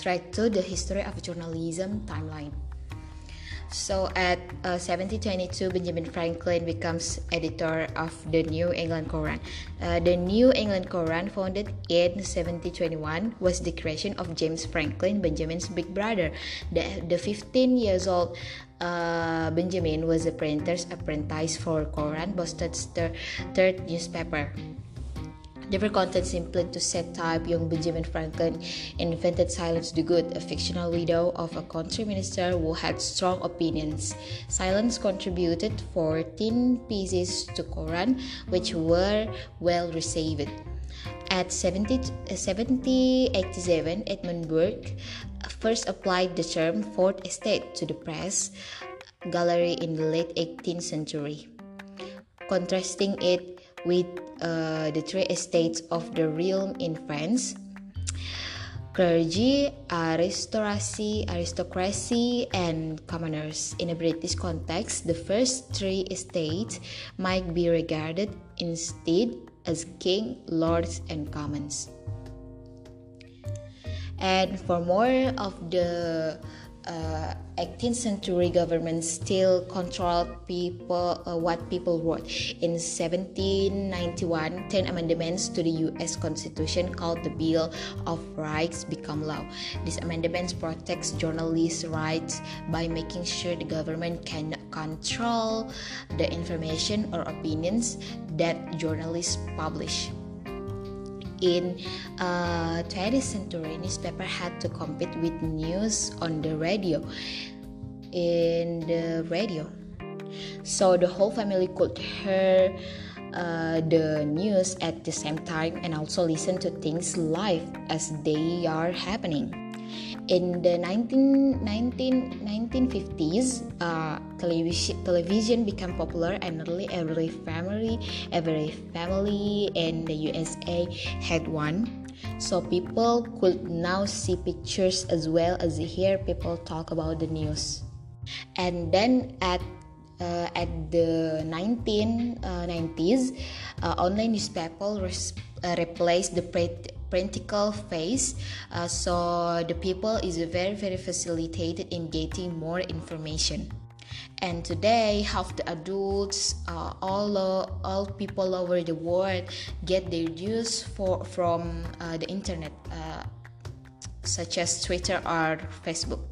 thread to the history of journalism timeline. So at uh, 1722, Benjamin Franklin becomes editor of the New England Courant. Uh, the New England Courant, founded in 1721, was the creation of James Franklin, Benjamin's big brother. The, the 15 years old uh, Benjamin was a printer's apprentice for Courant, Boston's third newspaper. Never content simply to set type, young Benjamin Franklin invented Silence Dogood, a fictional widow of a country minister who had strong opinions. Silence contributed 14 pieces to Courant, which were well received. At 70, uh, 1787, Edmund Burke first applied the term fourth estate to the press gallery in the late 18th century, contrasting it with uh, the three estates of the realm in France clergy, aristocracy, aristocracy, and commoners. In a British context, the first three estates might be regarded instead as king, lords, and commons. And for more of the uh, 18th century government still controlled people uh, what people wrote in 1791 10 amendments to the US constitution called the bill of rights become law. These amendments protects journalists rights by making sure the government can control the information or opinions that journalists publish in uh, 20th century newspaper had to compete with news on the radio in the radio. So the whole family could hear uh, the news at the same time and also listen to things live as they are happening in the 19, 19, 1950s uh, television television became popular and nearly every family every family in the usa had one. So people could now see pictures as well as hear people talk about the news. And then at uh, at the 1990s uh, online newspaper res- uh, replaced the print practical phase uh, so the people is very very facilitated in getting more information. And today half the adults uh, all all people over the world get their news for from uh, the internet uh, such as twitter or facebook